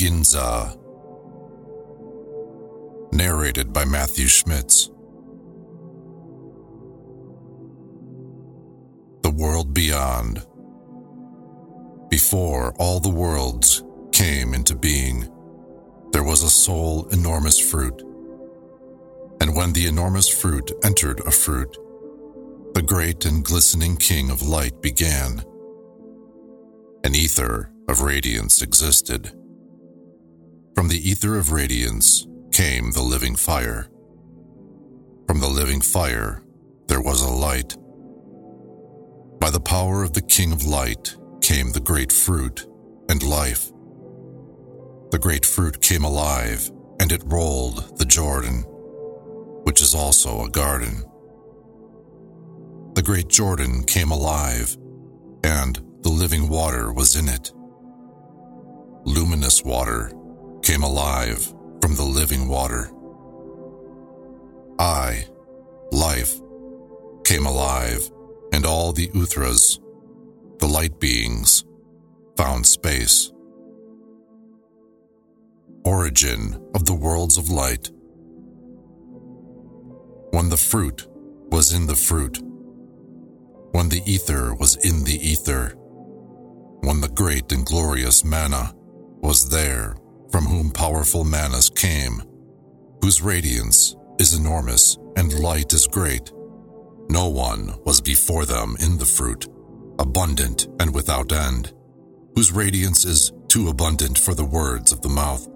Ginza. Narrated by Matthew Schmitz. The World Beyond. Before all the worlds came into being, there was a sole enormous fruit. And when the enormous fruit entered a fruit, the great and glistening king of light began. An ether of radiance existed. From the ether of radiance came the living fire. From the living fire, there was a light. By the power of the King of Light came the great fruit and life. The great fruit came alive, and it rolled the Jordan, which is also a garden. The great Jordan came alive, and the living water was in it. Luminous water came alive from the living water. I, life, came alive, and all the Uthras, the light beings, found space. Origin of the worlds of light. When the fruit was in the fruit, when the ether was in the ether, when the great and glorious mana was there from whom powerful manas came, whose radiance is enormous and light is great. No one was before them in the fruit, abundant and without end, whose radiance is too abundant for the words of the mouth,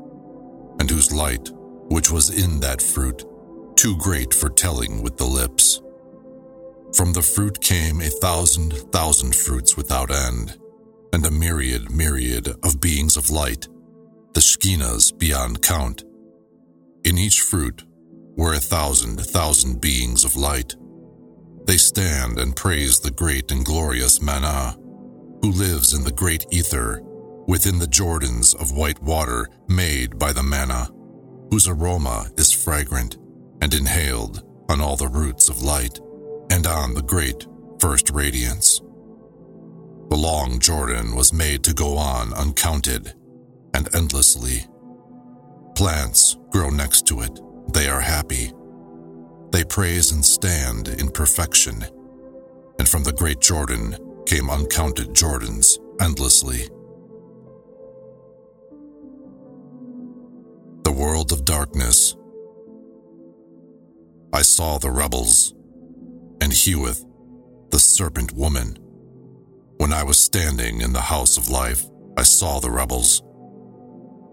and whose light, which was in that fruit, too great for telling with the lips. From the fruit came a thousand thousand fruits without end, and a myriad myriad of beings of light the Shkinas beyond count. In each fruit were a thousand thousand beings of light. They stand and praise the great and glorious Mana, who lives in the great ether within the Jordans of white water made by the Mana, whose aroma is fragrant and inhaled on all the roots of light and on the great first radiance. The long Jordan was made to go on uncounted and endlessly. Plants grow next to it. They are happy. They praise and stand in perfection. And from the great Jordan came uncounted Jordans endlessly. The world of darkness. I saw the rebels, and Hewith, the serpent woman. When I was standing in the house of life, I saw the rebels.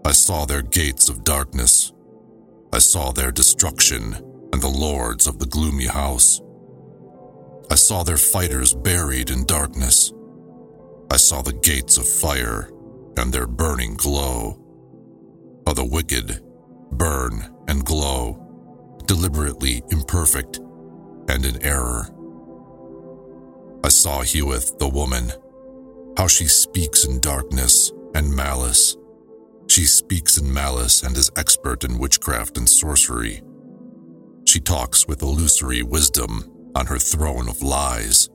I saw their gates of darkness. I saw their destruction and the lords of the gloomy house. I saw their fighters buried in darkness. I saw the gates of fire and their burning glow. How the wicked burn and glow, deliberately imperfect and in error. I saw Hewith, the woman, how she speaks in darkness and malice she speaks in malice and is expert in witchcraft and sorcery. She talks with illusory wisdom on her throne of lies.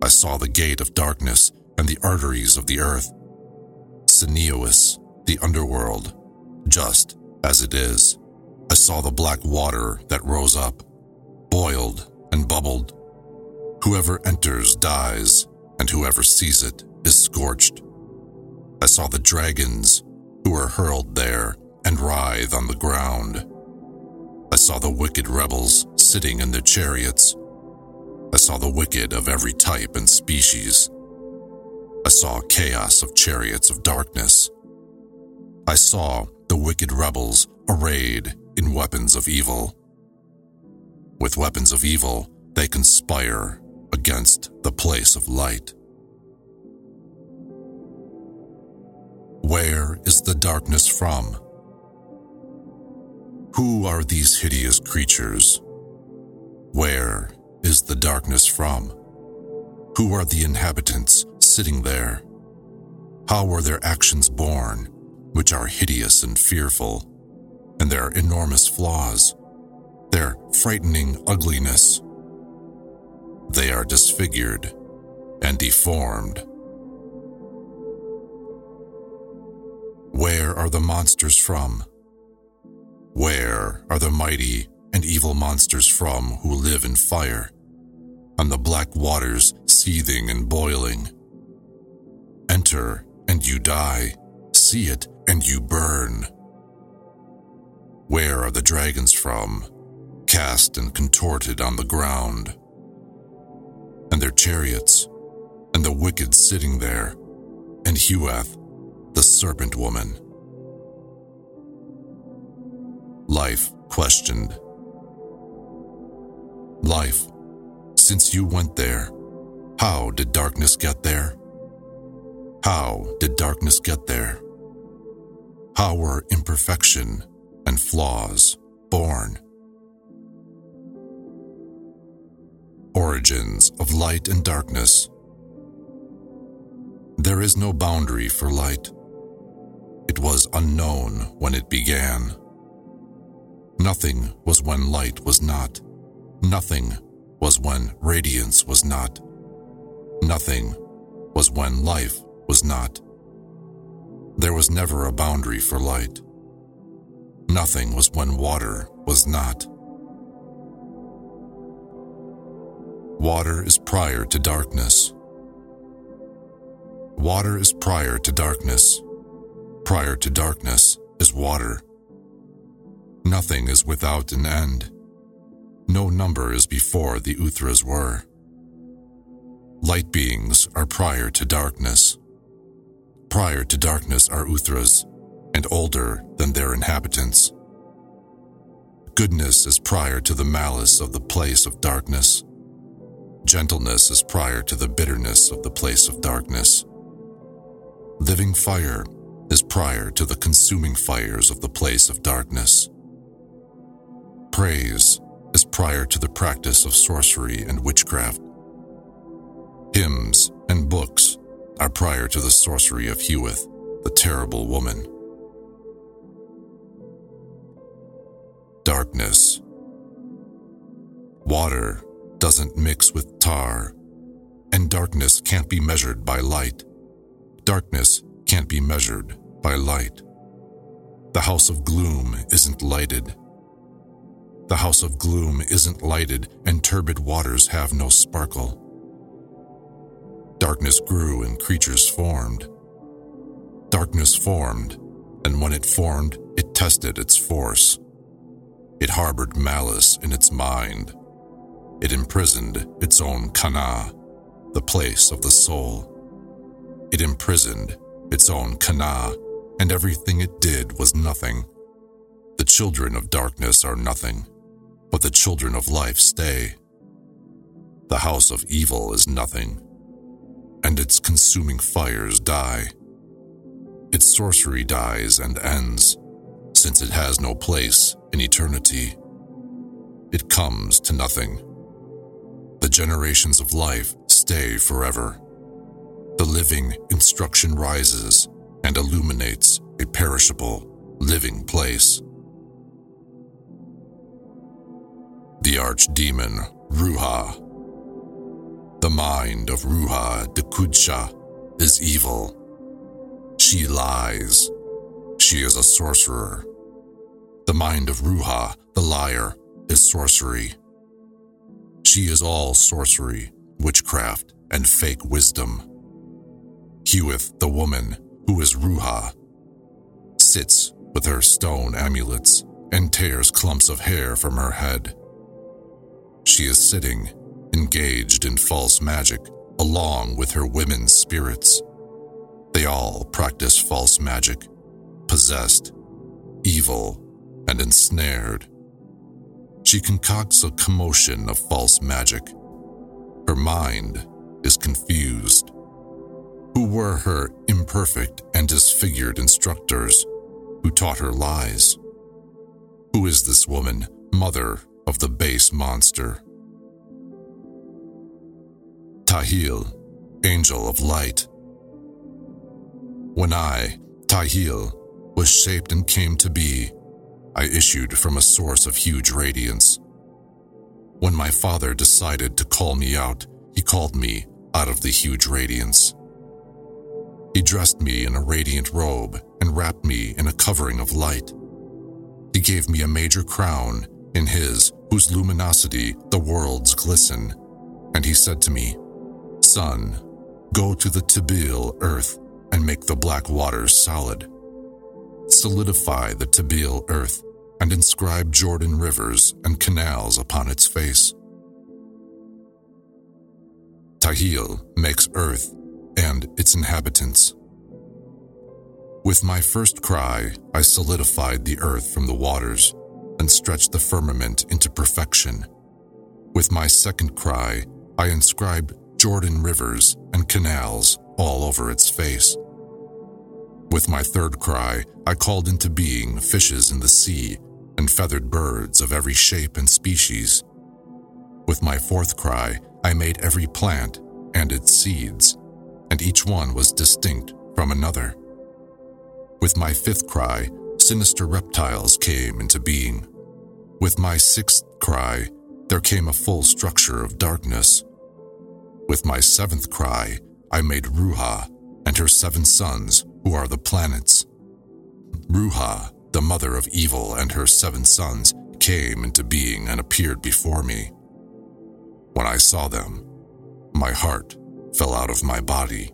I saw the gate of darkness and the arteries of the earth. Sineois, the underworld, just as it is. I saw the black water that rose up, boiled and bubbled. Whoever enters dies, and whoever sees it is scorched. I saw the dragons who were hurled there and writhe on the ground. I saw the wicked rebels sitting in their chariots. I saw the wicked of every type and species. I saw chaos of chariots of darkness. I saw the wicked rebels arrayed in weapons of evil. With weapons of evil, they conspire against the place of light. Where is the darkness from? Who are these hideous creatures? Where is the darkness from? Who are the inhabitants sitting there? How were their actions born, which are hideous and fearful, and their enormous flaws, their frightening ugliness? They are disfigured and deformed. Where are the monsters from? Where are the mighty and evil monsters from who live in fire, on the black waters seething and boiling? Enter and you die, see it and you burn. Where are the dragons from, cast and contorted on the ground? And their chariots, and the wicked sitting there, and Huath, the serpent woman. Life questioned. Life, since you went there, how did darkness get there? How did darkness get there? How were imperfection and flaws born? Origins of light and darkness. There is no boundary for light. It was unknown when it began. Nothing was when light was not. Nothing was when radiance was not. Nothing was when life was not. There was never a boundary for light. Nothing was when water was not. Water is prior to darkness. Water is prior to darkness. Prior to darkness is water. Nothing is without an end. No number is before the Uthras were. Light beings are prior to darkness. Prior to darkness are Uthras, and older than their inhabitants. Goodness is prior to the malice of the place of darkness. Gentleness is prior to the bitterness of the place of darkness. Living fire is prior to the consuming fires of the place of darkness. Praise is prior to the practice of sorcery and witchcraft. Hymns and books are prior to the sorcery of Huath, the terrible woman. Darkness. Water doesn't mix with tar, and darkness can't be measured by light. Darkness can't be measured by light. The house of gloom isn't lighted. The house of gloom isn't lighted, and turbid waters have no sparkle. Darkness grew and creatures formed. Darkness formed, and when it formed, it tested its force. It harbored malice in its mind. It imprisoned its own kana, the place of the soul. It imprisoned its own kana, and everything it did was nothing. The children of darkness are nothing, but the children of life stay. The house of evil is nothing, and its consuming fires die. Its sorcery dies and ends, since it has no place in eternity. It comes to nothing. The generations of life stay forever. The living instruction rises and illuminates a perishable, living place. The archdemon, Ruha. The mind of Ruha de Kudsha is evil. She lies. She is a sorcerer. The mind of Ruha, the liar, is sorcery. She is all sorcery, witchcraft, and fake wisdom. Hewith, the woman, who is Ruha, sits with her stone amulets and tears clumps of hair from her head. She is sitting, engaged in false magic, along with her women spirits. They all practice false magic, possessed, evil, and ensnared. She concocts a commotion of false magic. Her mind is confused. Who were her imperfect and disfigured instructors who taught her lies? Who is this woman, mother of the base monster? Tahil, angel of light. When I, Tahil, was shaped and came to be, I issued from a source of huge radiance. When my father decided to call me out, he called me out of the huge radiance. He dressed me in a radiant robe and wrapped me in a covering of light. He gave me a major crown in his, whose luminosity the worlds glisten, and he said to me, Son, go to the Tabil earth and make the black waters solid. Solidify the Tabil earth and inscribe Jordan rivers and canals upon its face. Tahil makes earth and its inhabitants. With my first cry, I solidified the earth from the waters and stretched the firmament into perfection. With my second cry, I inscribed Jordan rivers and canals all over its face. With my third cry, I called into being fishes in the sea and feathered birds of every shape and species. With my fourth cry, I made every plant and its seeds, and each one was distinct from another. With my fifth cry, sinister reptiles came into being. With my sixth cry, there came a full structure of darkness. With my seventh cry, I made Ruha and her seven sons, who are the planets. Ruha, the mother of evil, and her seven sons came into being and appeared before me. When I saw them, my heart fell out of my body.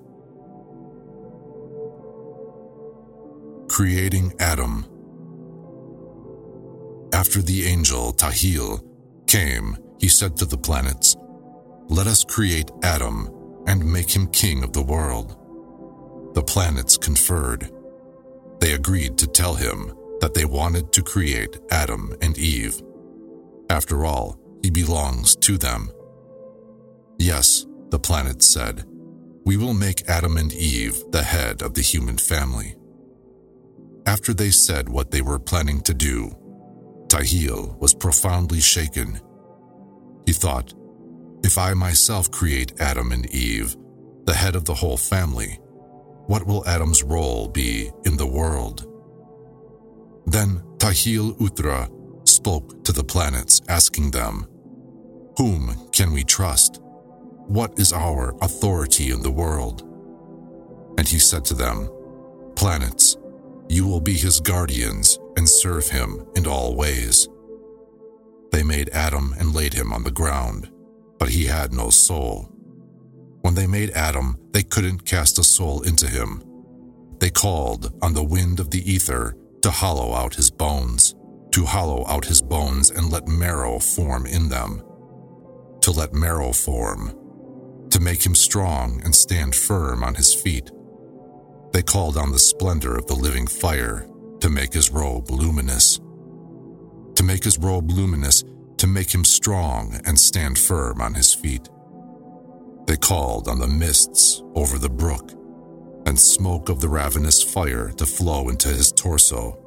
Creating Adam. After the angel Tahil came, he said to the planets, Let us create Adam and make him king of the world. The planets conferred. They agreed to tell him that they wanted to create Adam and Eve. After all, he belongs to them. Yes, the planets said, we will make Adam and Eve the head of the human family. After they said what they were planning to do, Tahil was profoundly shaken. He thought, if I myself create Adam and Eve, the head of the whole family, what will Adam's role be in the world? Then Tahil Utra spoke to the planets, asking them, Whom can we trust? What is our authority in the world? And he said to them, Planets, you will be his guardians and serve him in all ways. They made Adam and laid him on the ground, but he had no soul. When they made Adam, they couldn't cast a soul into him. They called on the wind of the ether to hollow out his bones, to hollow out his bones and let marrow form in them, to let marrow form, to make him strong and stand firm on his feet they called on the splendor of the living fire to make his robe luminous. To make his robe luminous, to make him strong and stand firm on his feet. They called on the mists over the brook and smoke of the ravenous fire to flow into his torso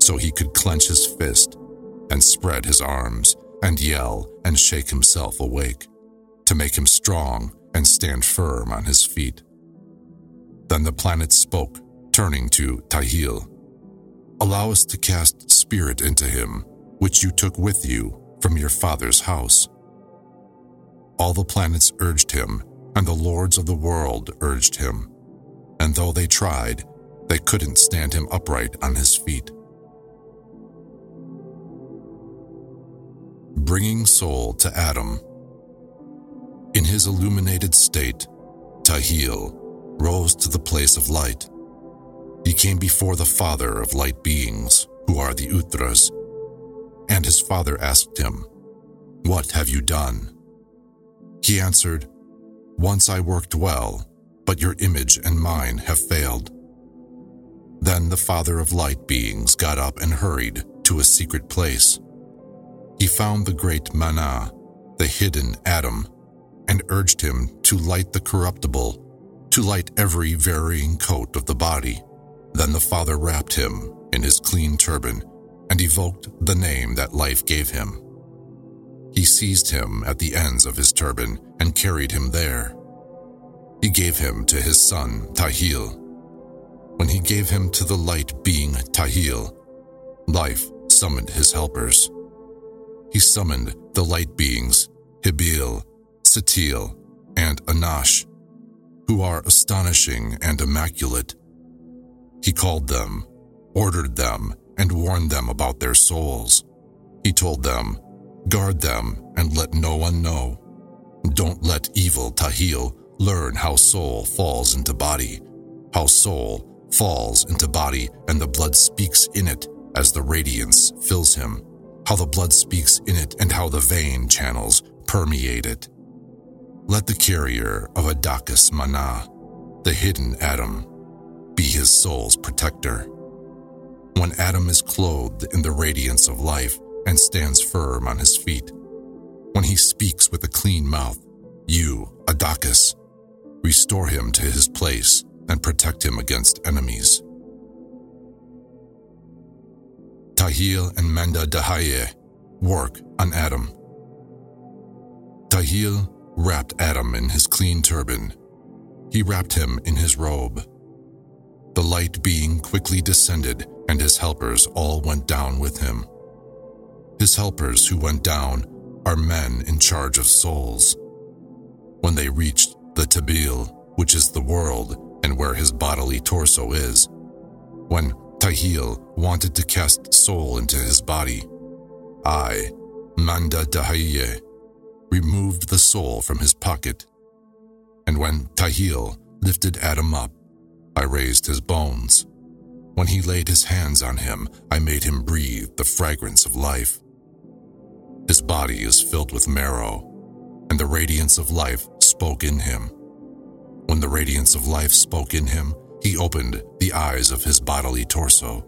so he could clench his fist and spread his arms and yell and shake himself awake to make him strong and stand firm on his feet. Then the planet spoke, turning to Tahil. Allow us to cast spirit into him, which you took with you from your father's house. All the planets urged him, and the lords of the world urged him. And though they tried, they couldn't stand him upright on his feet. bringing soul to Adam. In his illuminated state, Tahil rose to the place of light. He came before the father of light beings, who are the Utras, and his father asked him, What have you done? He answered, Once I worked well, but your image and mine have failed. Then the father of light beings got up and hurried to a secret place. He found the great Mana, the hidden Adam, and urged him to light the corruptible, to light every varying coat of the body. Then the father wrapped him in his clean turban and evoked the name that life gave him. He seized him at the ends of his turban and carried him there. He gave him to his son, Tahil. When he gave him to the light being Tahil, life summoned his helpers. He summoned the light beings, Hibil, Satil, and Anash, who are astonishing and immaculate. He called them, ordered them, and warned them about their souls. He told them, Guard them and let no one know. Don't let evil Tahil learn how soul falls into body, how soul falls into body and the blood speaks in it as the radiance fills him, how the blood speaks in it and how the vein channels permeate it. Let the carrier of Adakas Mana, the hidden Adam, be his soul's protector. When Adam is clothed in the radiance of life and stands firm on his feet, when he speaks with a clean mouth, you, Adakas, restore him to his place and protect him against enemies. Tahil and Manda d'Hayye work on Adam. Tahil wrapped Adam in his clean turban. He wrapped him in his robe. The light being quickly descended, and his helpers all went down with him. His helpers who went down are men in charge of souls. When they reached the Tabil, which is the world and where his bodily torso is, when Tahil wanted to cast soul into his body, I, Manda d'Hayye, removed the soul from his pocket. And when Tahil lifted Adam up, I raised his bones. When he laid his hands on him, I made him breathe the fragrance of life. His body is filled with marrow, and the radiance of life spoke in him. When the radiance of life spoke in him, he opened the eyes of his bodily torso.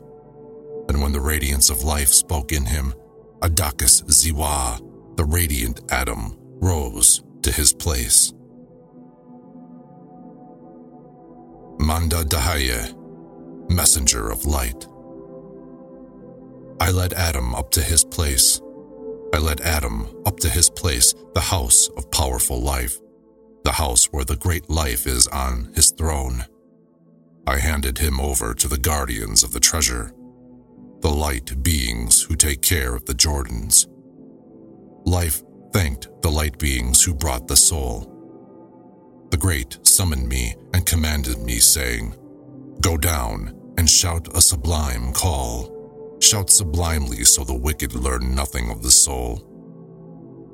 And when the radiance of life spoke in him, Adakas Ziwa, the radiant Adam, rose to his place. Manda d'Hayye, messenger of light. I led Adam up to his place. I led Adam up to his place, the house of powerful life, the house where the great life is on his throne. I handed him over to the guardians of the treasure, the light beings who take care of the Jordans. Life thanked the light beings who brought the soul. The great summoned me and commanded me, saying, Go down and shout a sublime call. Shout sublimely so the wicked learn nothing of the soul.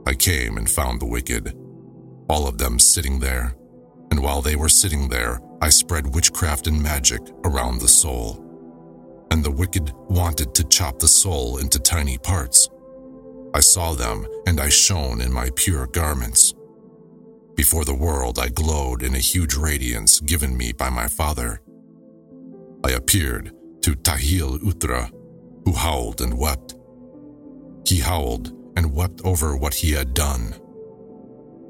I came and found the wicked, all of them sitting there, and while they were sitting there, I spread witchcraft and magic around the soul. And the wicked wanted to chop the soul into tiny parts I saw them, and I shone in my pure garments. Before the world, I glowed in a huge radiance given me by my father. I appeared to Tahil Utra, who howled and wept. He howled and wept over what he had done.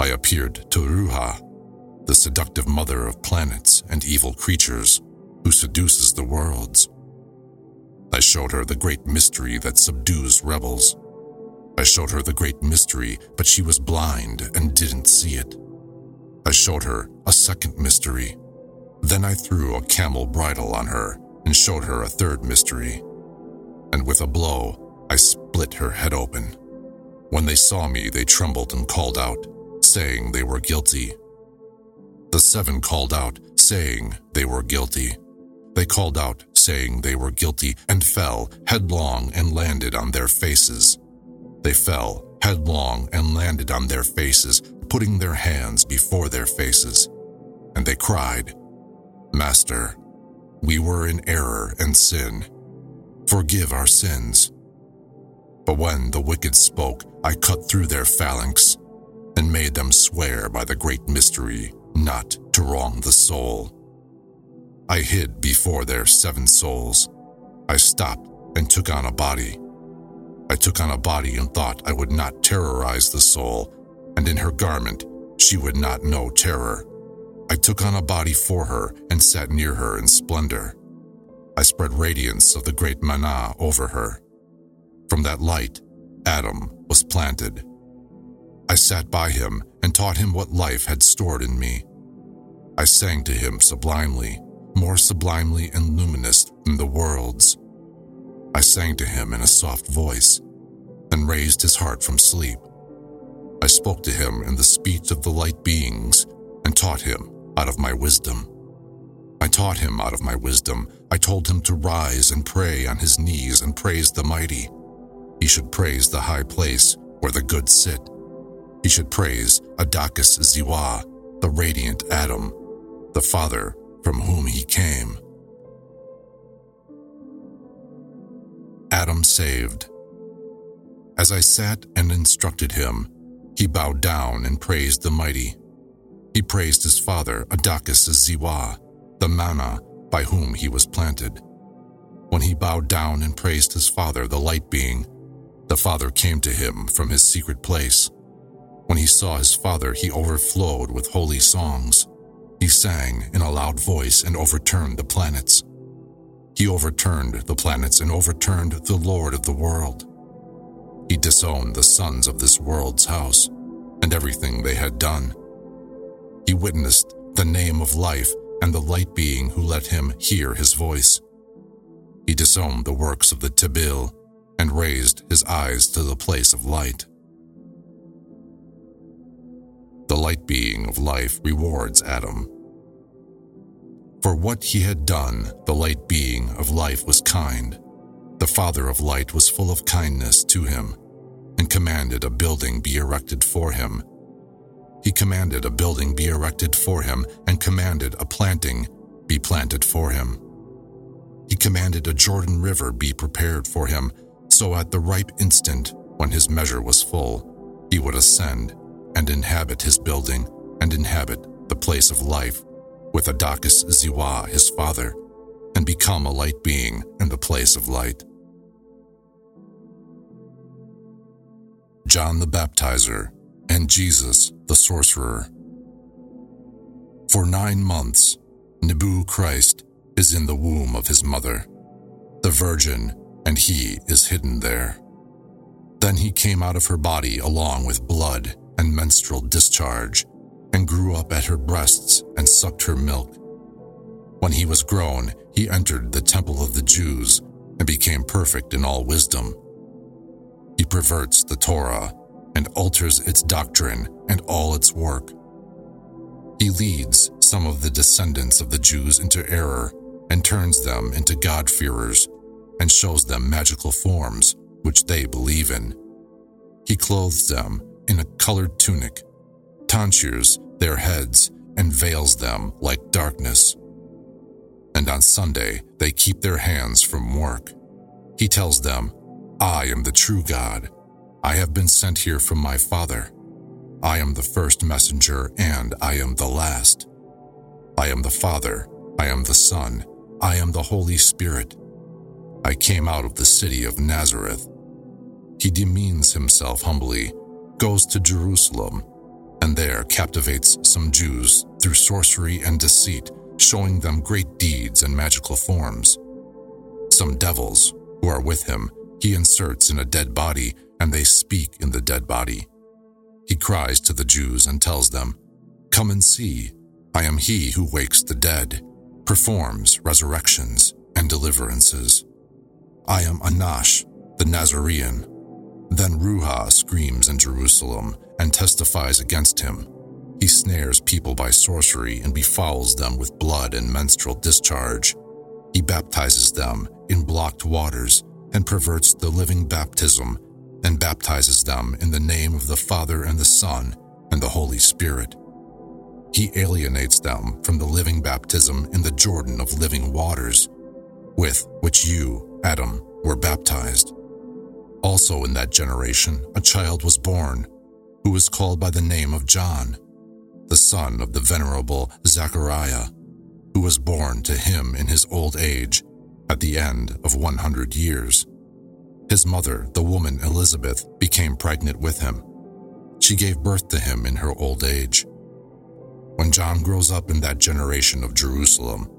I appeared to Ruha, the seductive mother of planets and evil creatures, who seduces the worlds. I showed her the great mystery that subdues rebels I showed her the great mystery, but she was blind and didn't see it. I showed her a second mystery. Then I threw a camel bridle on her and showed her a third mystery. And with a blow, I split her head open. When they saw me, they trembled and called out, saying they were guilty. The seven called out, saying they were guilty. They called out, saying they were guilty, and fell headlong and landed on their faces. They fell headlong and landed on their faces, putting their hands before their faces. And they cried, Master, we were in error and sin. Forgive our sins. But when the wicked spoke, I cut through their phalanx and made them swear by the great mystery not to wrong the soul. I hid before their seven souls. I stopped and took on a body. I took on a body and thought I would not terrorize the soul, and in her garment she would not know terror. I took on a body for her and sat near her in splendor. I spread radiance of the great mana over her. From that light, Adam was planted. I sat by him and taught him what life had stored in me. I sang to him sublimely, more sublimely and luminous than the worlds. I sang to him in a soft voice, and raised his heart from sleep. I spoke to him in the speech of the light beings, and taught him out of my wisdom. I taught him out of my wisdom. I told him to rise and pray on his knees and praise the mighty. He should praise the high place where the good sit. He should praise Adakas Ziwa, the radiant Adam, the Father from whom he came. Adam saved. As I sat and instructed him, he bowed down and praised the mighty. He praised his father, Adakas Ziwa, the mana by whom he was planted. When he bowed down and praised his father, the light being, the father came to him from his secret place. When he saw his father, he overflowed with holy songs. He sang in a loud voice and overturned the planets. He overturned the planets and overturned the Lord of the world. He disowned the sons of this world's house and everything they had done. He witnessed the name of life and the light being who let him hear his voice. He disowned the works of the Tibil and raised his eyes to the place of light. The light being of life rewards Adam. For what he had done, the light being of life was kind. The Father of light was full of kindness to him and commanded a building be erected for him. He commanded a building be erected for him and commanded a planting be planted for him. He commanded a Jordan River be prepared for him so at the ripe instant, when his measure was full, he would ascend and inhabit his building and inhabit the place of life with Adakas Ziwa, his father, and become a light being in the place of light. John the Baptizer and Jesus the Sorcerer. For nine months, Nebu Christ is in the womb of his mother. The Virgin and he is hidden there. Then he came out of her body along with blood and menstrual discharge, and grew up at her breasts and sucked her milk. When he was grown, he entered the temple of the Jews and became perfect in all wisdom. He perverts the Torah and alters its doctrine and all its work. He leads some of the descendants of the Jews into error and turns them into God-fearers and shows them magical forms which they believe in. He clothes them in a colored tunic, tonsures their heads, and veils them like darkness. And on Sunday, they keep their hands from work. He tells them, I am the true God. I have been sent here from my Father. I am the first messenger and I am the last. I am the Father, I am the Son, I am the Holy Spirit. I came out of the city of Nazareth. He demeans himself humbly, goes to Jerusalem, and there captivates some Jews through sorcery and deceit, showing them great deeds and magical forms. Some devils, who are with him, he inserts in a dead body, and they speak in the dead body. He cries to the Jews and tells them, Come and see, I am he who wakes the dead, performs resurrections and deliverances. I am Anash, the Nazarene. Then Ruha screams in Jerusalem and testifies against him. He snares people by sorcery and befouls them with blood and menstrual discharge. He baptizes them in blocked waters and perverts the living baptism and baptizes them in the name of the Father and the Son and the Holy Spirit. He alienates them from the living baptism in the Jordan of living waters, with which you, Adam, were baptized. Also in that generation, a child was born, who was called by the name of John, the son of the venerable Zechariah, who was born to him in his old age, at the end of 100 years. His mother, the woman Elizabeth, became pregnant with him. She gave birth to him in her old age. When John grows up in that generation of Jerusalem,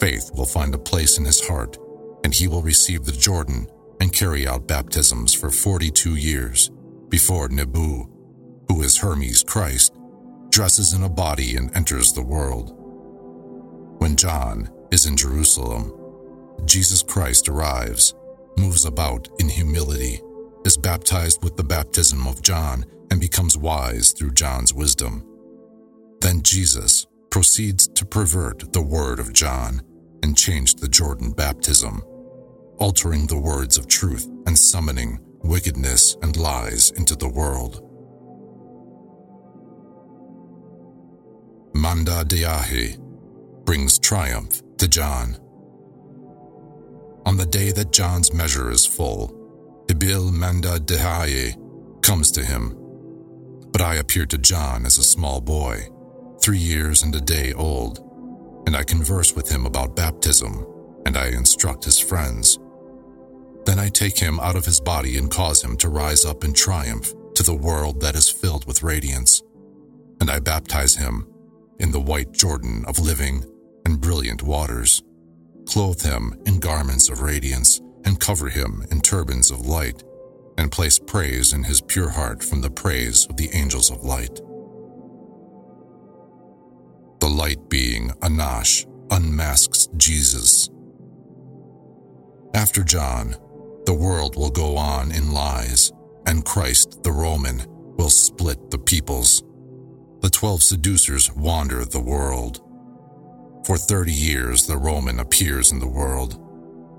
faith will find a place in his heart, and he will receive the Jordan and carry out baptisms for 42 years before Nebu, who is Hermes Christ, dresses in a body and enters the world. When John is in Jerusalem, Jesus Christ arrives moves about in humility, is baptized with the baptism of John, and becomes wise through John's wisdom. Then Jesus proceeds to pervert the word of John and change the Jordan baptism, altering the words of truth and summoning wickedness and lies into the world. Manda d'Hayye brings triumph to John. On the day that John's measure is full, Ibil Manda d'Hayye comes to him. But I appeared to John as a small boy, three years and a day old, and I converse with him about baptism, and I instruct his friends. Then I take him out of his body and cause him to rise up in triumph to the world that is filled with radiance, and I baptize him in the white Jordan of living and brilliant waters clothe him in garments of radiance, and cover him in turbans of light, and place praise in his pure heart from the praise of the angels of light. The light being Anash unmasks Jesus. After John, the world will go on in lies, and Christ the Roman will split the peoples. The twelve seducers wander the world. For 30 years, the Roman appears in the world,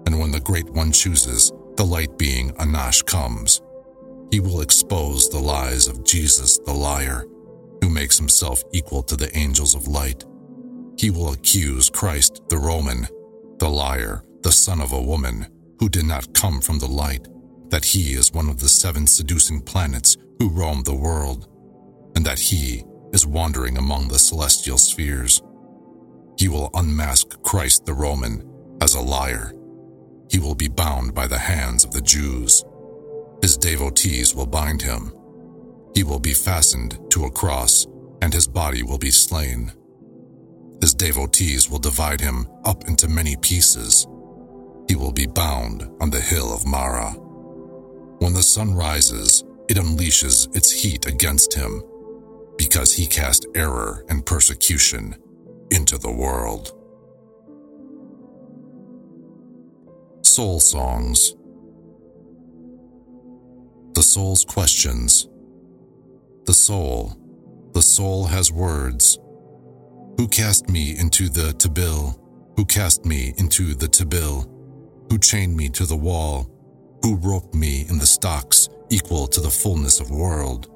and when the Great One chooses, the light being Anash comes, he will expose the lies of Jesus the liar, who makes himself equal to the angels of light. He will accuse Christ the Roman, the liar, the son of a woman, who did not come from the light, that he is one of the seven seducing planets who roam the world, and that he is wandering among the celestial spheres. He will unmask Christ the Roman as a liar. He will be bound by the hands of the Jews. His devotees will bind him. He will be fastened to a cross, and his body will be slain. His devotees will divide him up into many pieces. He will be bound on the hill of Mara. When the sun rises, it unleashes its heat against him, because he cast error and persecution into the world. Soul Songs The Soul's Questions The Soul, the soul has words. Who cast me into the Tabil? Who cast me into the Tabil? Who chained me to the wall? Who roped me in the stocks equal to the fullness of world?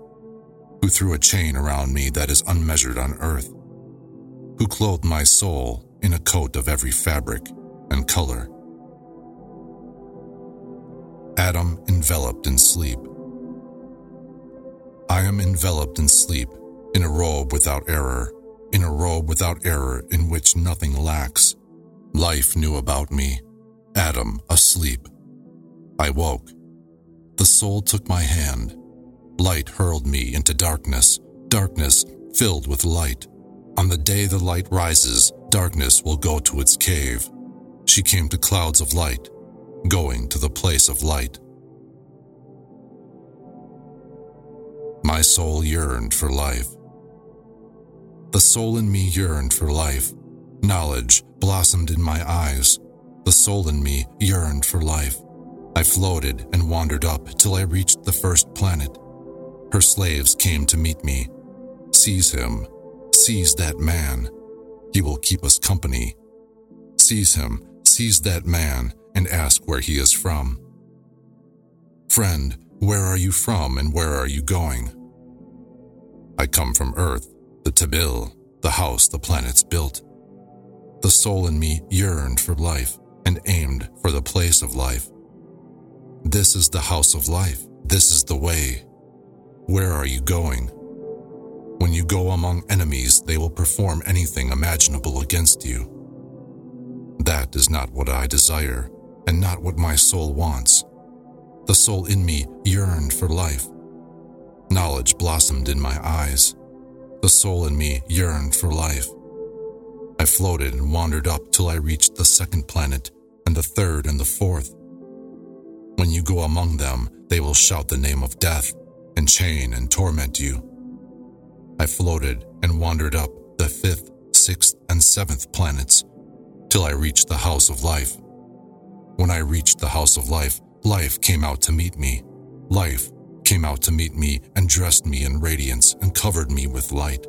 Who threw a chain around me that is unmeasured on earth? who clothed my soul in a coat of every fabric and color. Adam enveloped in sleep. I am enveloped in sleep, in a robe without error, in a robe without error in which nothing lacks. Life knew about me, Adam asleep. I woke. The soul took my hand. Light hurled me into darkness, darkness filled with light. On the day the light rises, darkness will go to its cave. She came to clouds of light, going to the place of light. My soul yearned for life. The soul in me yearned for life. Knowledge blossomed in my eyes. The soul in me yearned for life. I floated and wandered up till I reached the first planet. Her slaves came to meet me. Seize him, Seize that man. He will keep us company. Seize him, seize that man, and ask where he is from. Friend, Where are you from and where are you going? I come from Earth, the Tabil, the house the planets built. The soul in me yearned for life and aimed for the place of life. This is the house of life. This is the way. Where are you going? When you go among enemies, they will perform anything imaginable against you. That is not what I desire, and not what my soul wants. The soul in me yearned for life. Knowledge blossomed in my eyes. The soul in me yearned for life. I floated and wandered up till I reached the second planet, and the third and the fourth. When you go among them, they will shout the name of death, and chain and torment you. I floated and wandered up the fifth, sixth, and seventh planets till I reached the house of life. When I reached the house of life, life came out to meet me. Life came out to meet me and dressed me in radiance and covered me with light.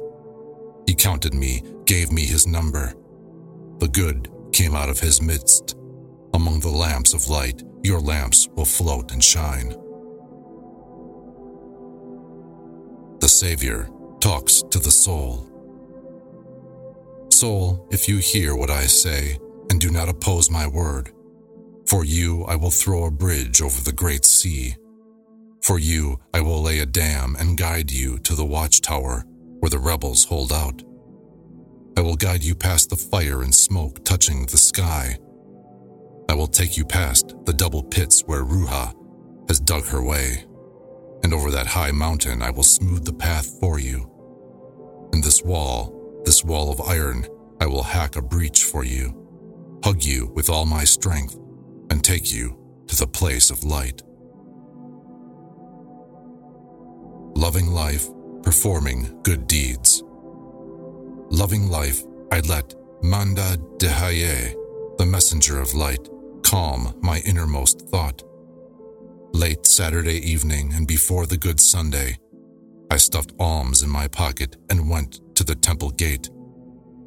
He counted me, gave me his number. The good came out of his midst. Among the lamps of light, your lamps will float and shine. The Savior talks to the soul. Soul, if you hear what I say and do not oppose my word, for you I will throw a bridge over the great sea. For you I will lay a dam and guide you to the watchtower where the rebels hold out. I will guide you past the fire and smoke touching the sky. I will take you past the double pits where Ruha has dug her way, and over that high mountain I will smooth the path for you. In this wall this wall of iron, I will hack a breach for you, hug you with all my strength, and take you to the place of light. Loving life, performing good deeds. Loving life, I let Manda d'Hayye, the messenger of light, calm my innermost thought. Late Saturday evening and before the Good Sunday, I stuffed alms in my pocket and went to the temple gate.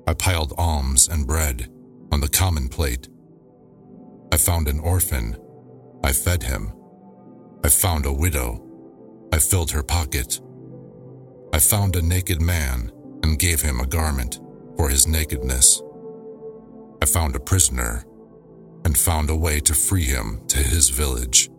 I piled alms and bread on the common plate. I found an orphan. I fed him. I found a widow. I filled her pocket. I found a naked man and gave him a garment for his nakedness. I found a prisoner and found a way to free him to his village.